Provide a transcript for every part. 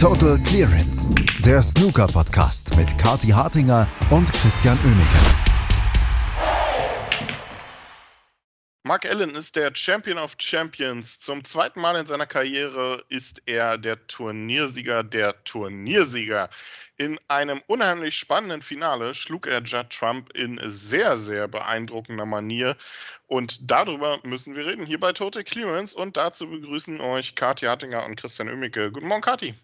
Total Clearance, der Snooker-Podcast mit Kati Hartinger und Christian Oemeke. Mark Allen ist der Champion of Champions. Zum zweiten Mal in seiner Karriere ist er der Turniersieger der Turniersieger. In einem unheimlich spannenden Finale schlug er Judd Trump in sehr, sehr beeindruckender Manier. Und darüber müssen wir reden hier bei Total Clearance. Und dazu begrüßen euch Kathi Hartinger und Christian Oemicke. Guten Morgen, Kathi.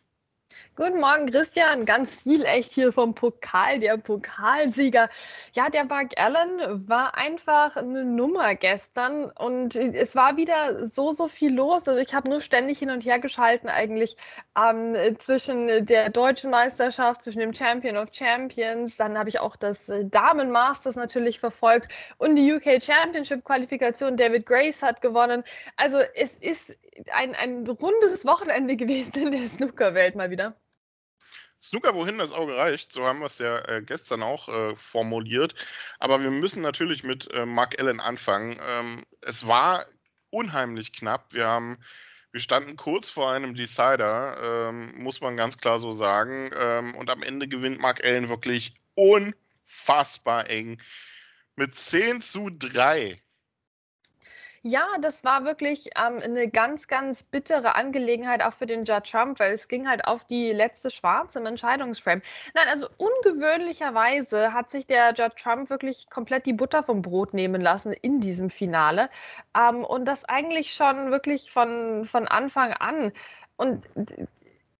Guten Morgen, Christian. Ganz viel echt hier vom Pokal, der Pokalsieger. Ja, der Mark Allen war einfach eine Nummer gestern und es war wieder so, so viel los. Also ich habe nur ständig hin und her geschalten eigentlich ähm, zwischen der deutschen Meisterschaft, zwischen dem Champion of Champions. Dann habe ich auch das Damen Masters natürlich verfolgt und die UK Championship Qualifikation. David Grace hat gewonnen. Also es ist ein, ein rundes Wochenende gewesen in der Snooker-Welt mal wieder. Snooker, wohin das Auge reicht, so haben wir es ja äh, gestern auch äh, formuliert. Aber wir müssen natürlich mit äh, Mark Allen anfangen. Ähm, es war unheimlich knapp. Wir haben, wir standen kurz vor einem Decider, ähm, muss man ganz klar so sagen. Ähm, und am Ende gewinnt Mark Allen wirklich unfassbar eng. Mit 10 zu 3 ja, das war wirklich ähm, eine ganz, ganz bittere Angelegenheit auch für den Judge Trump, weil es ging halt auf die letzte Schwarze im Entscheidungsframe. Nein, also ungewöhnlicherweise hat sich der Judge Trump wirklich komplett die Butter vom Brot nehmen lassen in diesem Finale. Ähm, und das eigentlich schon wirklich von, von Anfang an. Und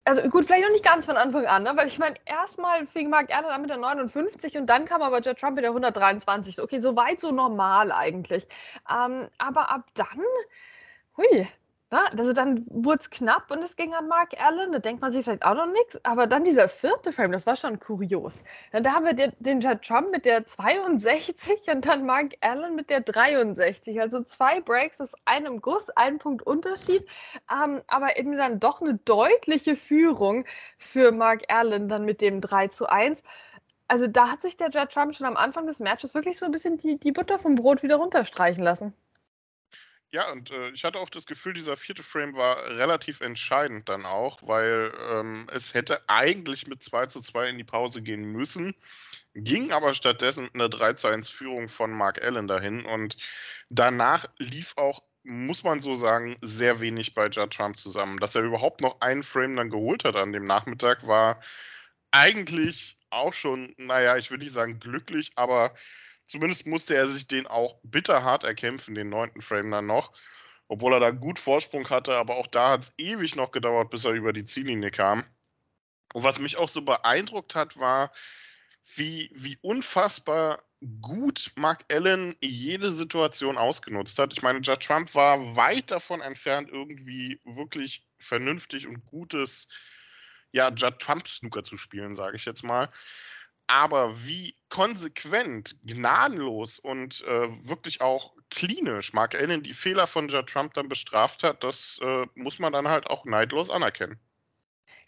also gut, vielleicht noch nicht ganz von Anfang an, ne? weil ich meine, erstmal fing Mark Allen an mit der 59 und dann kam aber Judd Trump mit der 123. Okay, so weit, so normal eigentlich. Ähm, aber ab dann, hui, ja, also dann wurde es knapp und es ging an Mark Allen. Da denkt man sich vielleicht auch noch nichts. Aber dann dieser vierte Frame, das war schon kurios. Da haben wir den, den Judd Trump mit der 62 und dann Mark Allen mit der 63. Also zwei Breaks aus einem Guss, ein Punkt Unterschied. Ähm, aber eben dann doch eine deutliche Führung für Mark Allen dann mit dem 3 zu 1 also da hat sich der Judd Trump schon am Anfang des Matches wirklich so ein bisschen die, die Butter vom Brot wieder runterstreichen lassen. Ja, und äh, ich hatte auch das Gefühl, dieser vierte Frame war relativ entscheidend dann auch, weil ähm, es hätte eigentlich mit 2 zu 2 in die Pause gehen müssen, ging aber stattdessen mit einer 3 zu 1 Führung von Mark Allen dahin und danach lief auch, muss man so sagen, sehr wenig bei Judd Trump zusammen. Dass er überhaupt noch einen Frame dann geholt hat an dem Nachmittag, war eigentlich auch schon, naja, ich würde nicht sagen glücklich, aber Zumindest musste er sich den auch bitterhart erkämpfen, den neunten Frame dann noch. Obwohl er da gut Vorsprung hatte, aber auch da hat es ewig noch gedauert, bis er über die Ziellinie kam. Und was mich auch so beeindruckt hat, war, wie, wie unfassbar gut Mark Allen jede Situation ausgenutzt hat. Ich meine, Judge Trump war weit davon entfernt, irgendwie wirklich vernünftig und gutes, ja, Judd Trump Snooker zu spielen, sage ich jetzt mal. Aber wie konsequent, gnadenlos und äh, wirklich auch klinisch Mark Allen die Fehler von Judd Trump dann bestraft hat, das äh, muss man dann halt auch neidlos anerkennen.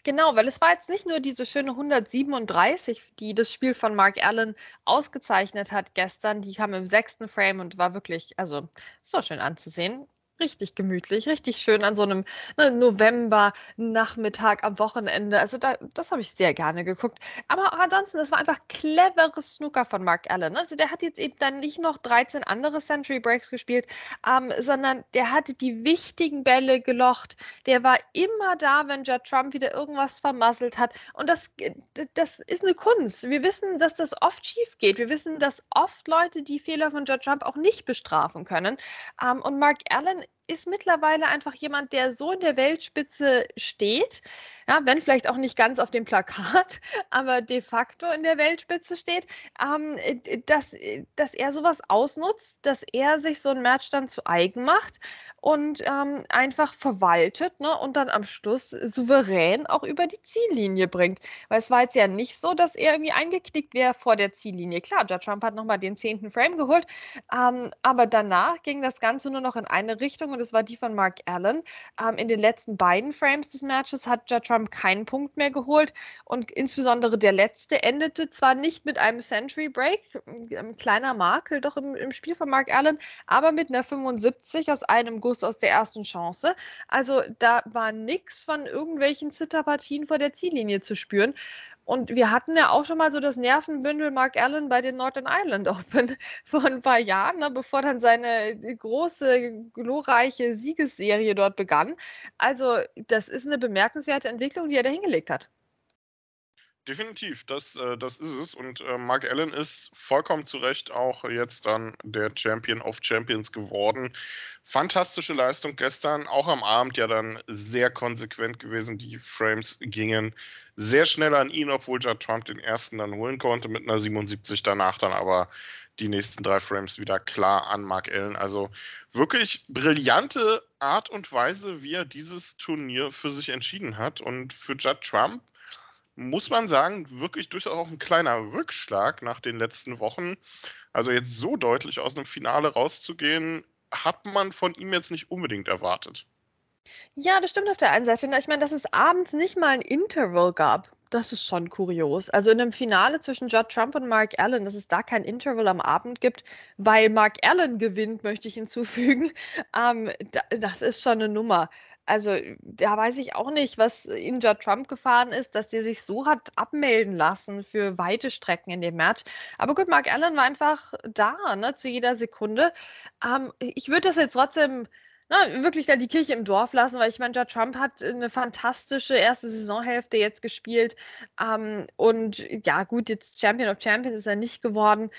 Genau, weil es war jetzt nicht nur diese schöne 137, die das Spiel von Mark Allen ausgezeichnet hat gestern, die kam im sechsten Frame und war wirklich, also so schön anzusehen richtig gemütlich, richtig schön an so einem ne, November-Nachmittag am Wochenende. Also da, das habe ich sehr gerne geguckt. Aber auch ansonsten, das war einfach cleveres Snooker von Mark Allen. Also der hat jetzt eben dann nicht noch 13 andere Century Breaks gespielt, ähm, sondern der hatte die wichtigen Bälle gelocht. Der war immer da, wenn Judd Trump wieder irgendwas vermasselt hat. Und das, das ist eine Kunst. Wir wissen, dass das oft schief geht. Wir wissen, dass oft Leute die Fehler von Judd Trump auch nicht bestrafen können. Ähm, und Mark Allen ist mittlerweile einfach jemand, der so in der Weltspitze steht, ja, wenn vielleicht auch nicht ganz auf dem Plakat, aber de facto in der Weltspitze steht, ähm, dass, dass er sowas ausnutzt, dass er sich so ein Match dann zu eigen macht und ähm, einfach verwaltet ne, und dann am Schluss souverän auch über die Ziellinie bringt. Weil es war jetzt ja nicht so, dass er irgendwie eingeknickt wäre vor der Ziellinie. Klar, Judge Trump hat nochmal den zehnten Frame geholt, ähm, aber danach ging das Ganze nur noch in eine Richtung und es war die von Mark Allen. Ähm, in den letzten beiden Frames des Matches hat Judge Trump Trump keinen Punkt mehr geholt. Und insbesondere der letzte endete zwar nicht mit einem Century Break, ein kleiner Makel doch im, im Spiel von Mark Allen, aber mit einer 75 aus einem Guss aus der ersten Chance. Also da war nichts von irgendwelchen Zitterpartien vor der Ziellinie zu spüren. Und wir hatten ja auch schon mal so das Nervenbündel Mark Allen bei den Northern Ireland Open vor ein paar Jahren, ne, bevor dann seine große, glorreiche Siegesserie dort begann. Also, das ist eine bemerkenswerte Entwicklung, die er da hingelegt hat. Definitiv, das, äh, das ist es. Und äh, Mark Allen ist vollkommen zu Recht auch jetzt dann der Champion of Champions geworden. Fantastische Leistung gestern, auch am Abend ja dann sehr konsequent gewesen. Die Frames gingen sehr schnell an ihn, obwohl Judd Trump den ersten dann holen konnte mit einer 77, danach dann aber die nächsten drei Frames wieder klar an Mark Allen. Also wirklich brillante Art und Weise, wie er dieses Turnier für sich entschieden hat. Und für Judd Trump muss man sagen, wirklich durchaus auch ein kleiner Rückschlag nach den letzten Wochen. Also jetzt so deutlich aus einem Finale rauszugehen, hat man von ihm jetzt nicht unbedingt erwartet. Ja, das stimmt auf der einen Seite. Ich meine, dass es abends nicht mal ein Interval gab, das ist schon kurios. Also in einem Finale zwischen Judd Trump und Mark Allen, dass es da kein Interval am Abend gibt, weil Mark Allen gewinnt, möchte ich hinzufügen. Ähm, das ist schon eine Nummer. Also, da weiß ich auch nicht, was in Judd Trump gefahren ist, dass der sich so hat abmelden lassen für weite Strecken in dem Match. Aber gut, Mark Allen war einfach da, ne, zu jeder Sekunde. Ähm, ich würde das jetzt trotzdem na, wirklich dann die Kirche im Dorf lassen, weil ich meine, Judd Trump hat eine fantastische erste Saisonhälfte jetzt gespielt. Ähm, und ja, gut, jetzt Champion of Champions ist er nicht geworden.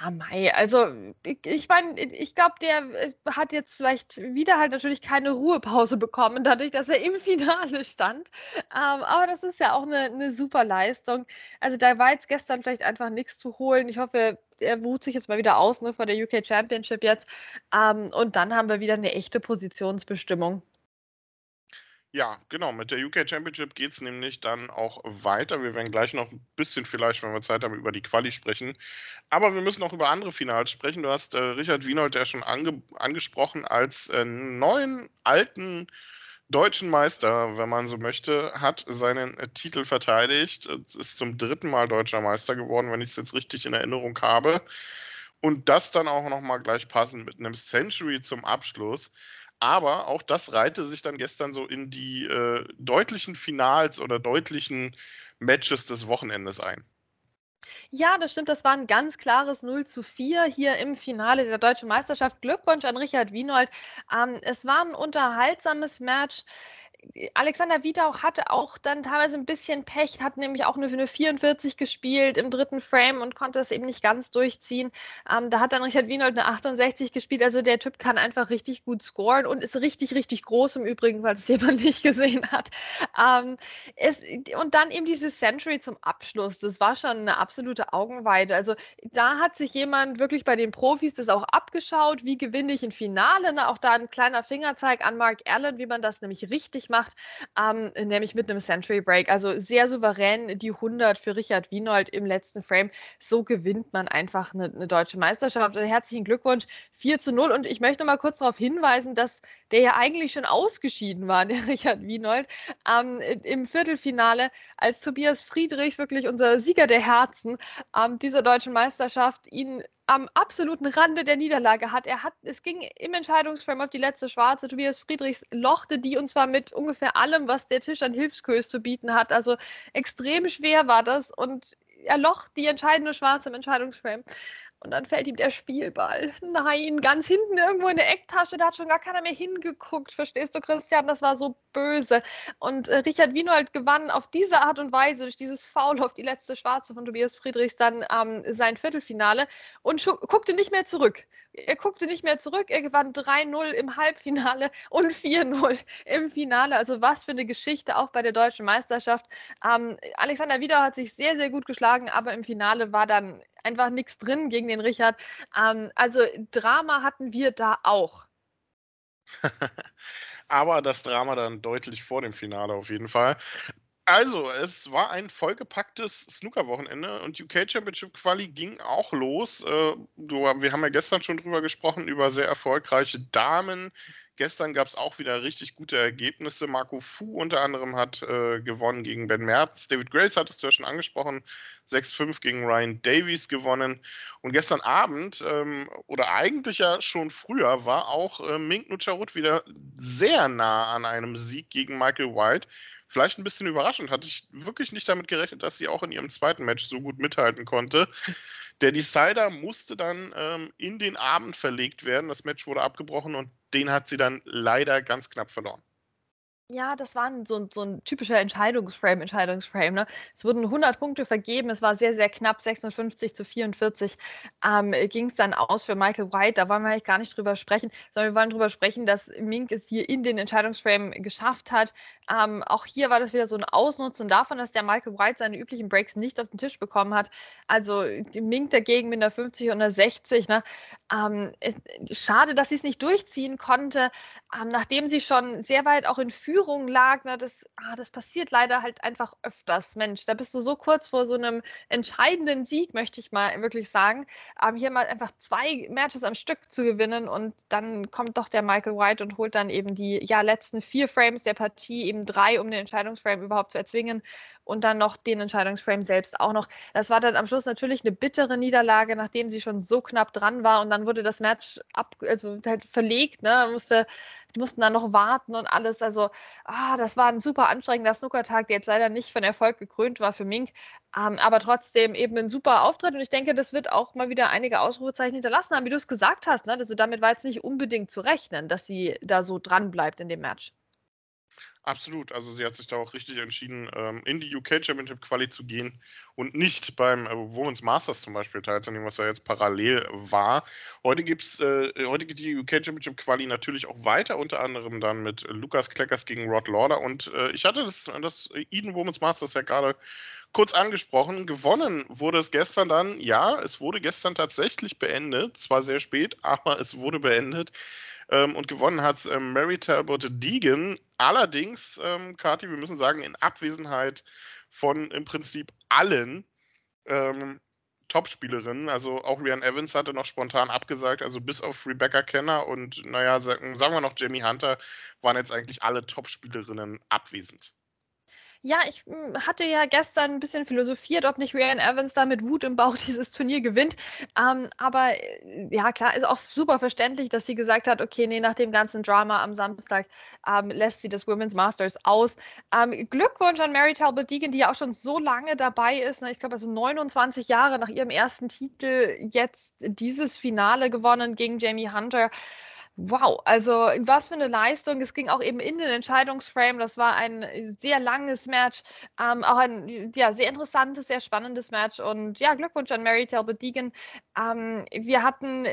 Ja, Mai, also ich, ich meine, ich glaube, der äh, hat jetzt vielleicht wieder halt natürlich keine Ruhepause bekommen, dadurch, dass er im Finale stand. Ähm, aber das ist ja auch eine, eine super Leistung. Also da war jetzt gestern vielleicht einfach nichts zu holen. Ich hoffe, er ruht sich jetzt mal wieder aus ne, vor der UK Championship jetzt. Ähm, und dann haben wir wieder eine echte Positionsbestimmung. Ja, genau. Mit der UK Championship geht es nämlich dann auch weiter. Wir werden gleich noch ein bisschen vielleicht, wenn wir Zeit haben, über die Quali sprechen. Aber wir müssen auch über andere Finals sprechen. Du hast äh, Richard Wienold ja schon ange angesprochen als äh, neuen alten deutschen Meister, wenn man so möchte, hat seinen äh, Titel verteidigt, ist zum dritten Mal deutscher Meister geworden, wenn ich es jetzt richtig in Erinnerung habe. Und das dann auch nochmal gleich passend mit einem Century zum Abschluss. Aber auch das reihte sich dann gestern so in die äh, deutlichen Finals oder deutlichen Matches des Wochenendes ein. Ja, das stimmt. Das war ein ganz klares 0 zu 4 hier im Finale der Deutschen Meisterschaft. Glückwunsch an Richard Wienold. Ähm, es war ein unterhaltsames Match. Alexander Wiedau hatte auch dann teilweise ein bisschen Pech, hat nämlich auch nur für eine 44 gespielt im dritten Frame und konnte es eben nicht ganz durchziehen. Ähm, da hat dann Richard Wienold eine 68 gespielt. Also der Typ kann einfach richtig gut scoren und ist richtig, richtig groß im Übrigen, weil es jemand nicht gesehen hat. Ähm, es, und dann eben dieses Century zum Abschluss. Das war schon eine absolute Augenweide. Also da hat sich jemand wirklich bei den Profis das auch abgeschaut. Wie gewinne ich ein Finale? Ne? Auch da ein kleiner Fingerzeig an Mark Allen, wie man das nämlich richtig macht, ähm, nämlich mit einem Century Break. Also sehr souverän die 100 für Richard Wienold im letzten Frame. So gewinnt man einfach eine, eine deutsche Meisterschaft. Also herzlichen Glückwunsch, 4 zu 0. Und ich möchte mal kurz darauf hinweisen, dass der ja eigentlich schon ausgeschieden war, der Richard Wienold, ähm, im Viertelfinale, als Tobias Friedrichs, wirklich unser Sieger der Herzen ähm, dieser deutschen Meisterschaft, ihn am absoluten Rande der Niederlage hat. Er hat, es ging im Entscheidungsframe auf die letzte Schwarze. Tobias Friedrichs lochte die und zwar mit ungefähr allem, was der Tisch an Hilfskös zu bieten hat. Also extrem schwer war das und er locht die entscheidende Schwarze im Entscheidungsframe. Und dann fällt ihm der Spielball. Nein, ganz hinten irgendwo in der Ecktasche, da hat schon gar keiner mehr hingeguckt. Verstehst du, Christian? Das war so böse. Und äh, Richard Wienold gewann auf diese Art und Weise durch dieses Foul auf die letzte Schwarze von Tobias Friedrichs dann ähm, sein Viertelfinale und guckte nicht mehr zurück. Er guckte nicht mehr zurück. Er gewann 3-0 im Halbfinale und 4-0 im Finale. Also was für eine Geschichte auch bei der deutschen Meisterschaft. Ähm, Alexander Wiedau hat sich sehr, sehr gut geschlagen, aber im Finale war dann einfach nichts drin gegen den Richard. Ähm, also Drama hatten wir da auch. Aber das Drama dann deutlich vor dem Finale auf jeden Fall. Also, es war ein vollgepacktes Snooker-Wochenende und UK Championship Quali ging auch los. Äh, wir haben ja gestern schon drüber gesprochen, über sehr erfolgreiche Damen Gestern gab es auch wieder richtig gute Ergebnisse. Marco Fu unter anderem hat äh, gewonnen gegen Ben Mertens. David Grace hattest du ja schon angesprochen. 6-5 gegen Ryan Davies gewonnen. Und gestern Abend, ähm, oder eigentlich ja schon früher, war auch äh, Mink Nucharut wieder sehr nah an einem Sieg gegen Michael White. Vielleicht ein bisschen überraschend. Hatte ich wirklich nicht damit gerechnet, dass sie auch in ihrem zweiten Match so gut mithalten konnte. Der Decider musste dann ähm, in den Abend verlegt werden. Das Match wurde abgebrochen und den hat sie dann leider ganz knapp verloren. Ja, das war so, so ein typischer Entscheidungsframe, Entscheidungsframe. Ne? Es wurden 100 Punkte vergeben, es war sehr, sehr knapp, 56 zu 44 ähm, ging es dann aus für Michael White. Da wollen wir eigentlich gar nicht drüber sprechen, sondern wir wollen drüber sprechen, dass Mink es hier in den Entscheidungsframe geschafft hat. Ähm, auch hier war das wieder so ein Ausnutzen davon, dass der Michael White seine üblichen Breaks nicht auf den Tisch bekommen hat. Also Mink dagegen mit einer 50 und einer 60. Ne? Ähm, schade, dass sie es nicht durchziehen konnte, ähm, nachdem sie schon sehr weit auch in Führung Führung lag, ne, das, ah, das passiert leider halt einfach öfters. Mensch, da bist du so kurz vor so einem entscheidenden Sieg, möchte ich mal wirklich sagen. Aber hier mal einfach zwei Matches am Stück zu gewinnen und dann kommt doch der Michael White und holt dann eben die ja, letzten vier Frames der Partie, eben drei, um den Entscheidungsframe überhaupt zu erzwingen und dann noch den Entscheidungsframe selbst auch noch. Das war dann am Schluss natürlich eine bittere Niederlage, nachdem sie schon so knapp dran war und dann wurde das Match ab, also halt verlegt, ne? Musste die mussten dann noch warten und alles. Also, ah, das war ein super anstrengender Snookertag, der jetzt leider nicht von Erfolg gekrönt war für Mink. Ähm, aber trotzdem eben ein super Auftritt und ich denke, das wird auch mal wieder einige Ausrufezeichen hinterlassen haben, wie du es gesagt hast. Ne? Also damit war jetzt nicht unbedingt zu rechnen, dass sie da so dran bleibt in dem Match. Absolut. Also sie hat sich da auch richtig entschieden, ähm, in die UK Championship Quali zu gehen und nicht beim äh, Women's Masters zum Beispiel teilzunehmen, was ja jetzt parallel war. Heute gibt's, äh, heute geht die UK Championship Quali natürlich auch weiter, unter anderem dann mit Lukas Kleckers gegen Rod Lauder. Und äh, ich hatte das, das Eden Women's Masters ja gerade kurz angesprochen. Gewonnen wurde es gestern dann, ja, es wurde gestern tatsächlich beendet, zwar sehr spät, aber es wurde beendet. Ähm, und gewonnen hat ähm, Mary Talbot Deegan. Allerdings, ähm, Kati, wir müssen sagen, in Abwesenheit von im Prinzip allen ähm, Topspielerinnen. Also auch Rian Evans hatte noch spontan abgesagt, also bis auf Rebecca Kenner und naja, sagen wir noch Jamie Hunter, waren jetzt eigentlich alle Topspielerinnen abwesend. Ja, ich hm, hatte ja gestern ein bisschen philosophiert, ob nicht Ryan Evans da mit Wut im Bauch dieses Turnier gewinnt. Ähm, aber äh, ja, klar, ist auch super verständlich, dass sie gesagt hat, okay, nee, nach dem ganzen Drama am Samstag ähm, lässt sie das Women's Masters aus. Ähm, Glückwunsch an Mary Talbot Deegan, die ja auch schon so lange dabei ist. Ne? Ich glaube, also 29 Jahre nach ihrem ersten Titel jetzt dieses Finale gewonnen gegen Jamie Hunter. Wow, also was für eine Leistung. Es ging auch eben in den Entscheidungsframe. Das war ein sehr langes Match, ähm, auch ein ja, sehr interessantes, sehr spannendes Match. Und ja, Glückwunsch an Mary Talbot Deegan. Ähm, wir hatten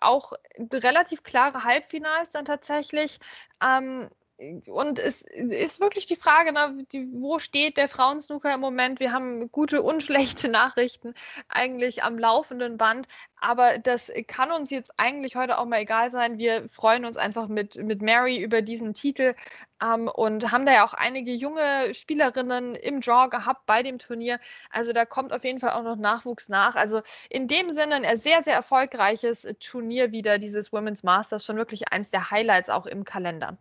auch relativ klare Halbfinals dann tatsächlich. Ähm, und es ist wirklich die Frage, ne, die, wo steht der Frauensnooker im Moment? Wir haben gute und schlechte Nachrichten eigentlich am laufenden Band, aber das kann uns jetzt eigentlich heute auch mal egal sein. Wir freuen uns einfach mit, mit Mary über diesen Titel ähm, und haben da ja auch einige junge Spielerinnen im Draw gehabt bei dem Turnier. Also da kommt auf jeden Fall auch noch Nachwuchs nach. Also in dem Sinne ein sehr, sehr erfolgreiches Turnier wieder, dieses Women's Masters, schon wirklich eins der Highlights auch im Kalender.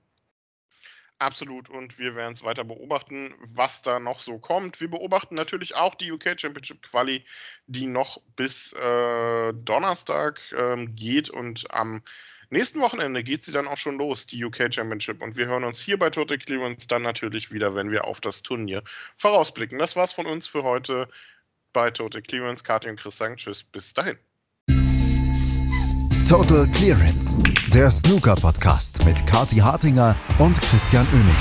Absolut. Und wir werden es weiter beobachten, was da noch so kommt. Wir beobachten natürlich auch die UK Championship Quali, die noch bis äh, Donnerstag ähm, geht. Und am nächsten Wochenende geht sie dann auch schon los, die UK Championship. Und wir hören uns hier bei Total Clearance dann natürlich wieder, wenn wir auf das Turnier vorausblicken. Das war's von uns für heute bei Total Clearance. Kathi und Chris sagen Tschüss. Bis dahin. Total Clearance, der Snooker-Podcast mit Kati Hartinger und Christian Oemeke.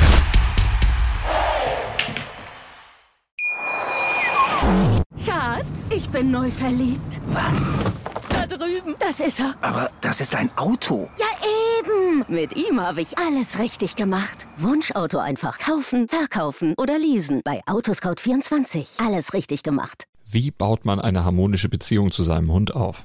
Schatz, ich bin neu verliebt. Was? Da drüben. Das ist er. Aber das ist ein Auto. Ja, eben. Mit ihm habe ich alles richtig gemacht. Wunschauto einfach kaufen, verkaufen oder leasen. Bei Autoscout24. Alles richtig gemacht. Wie baut man eine harmonische Beziehung zu seinem Hund auf?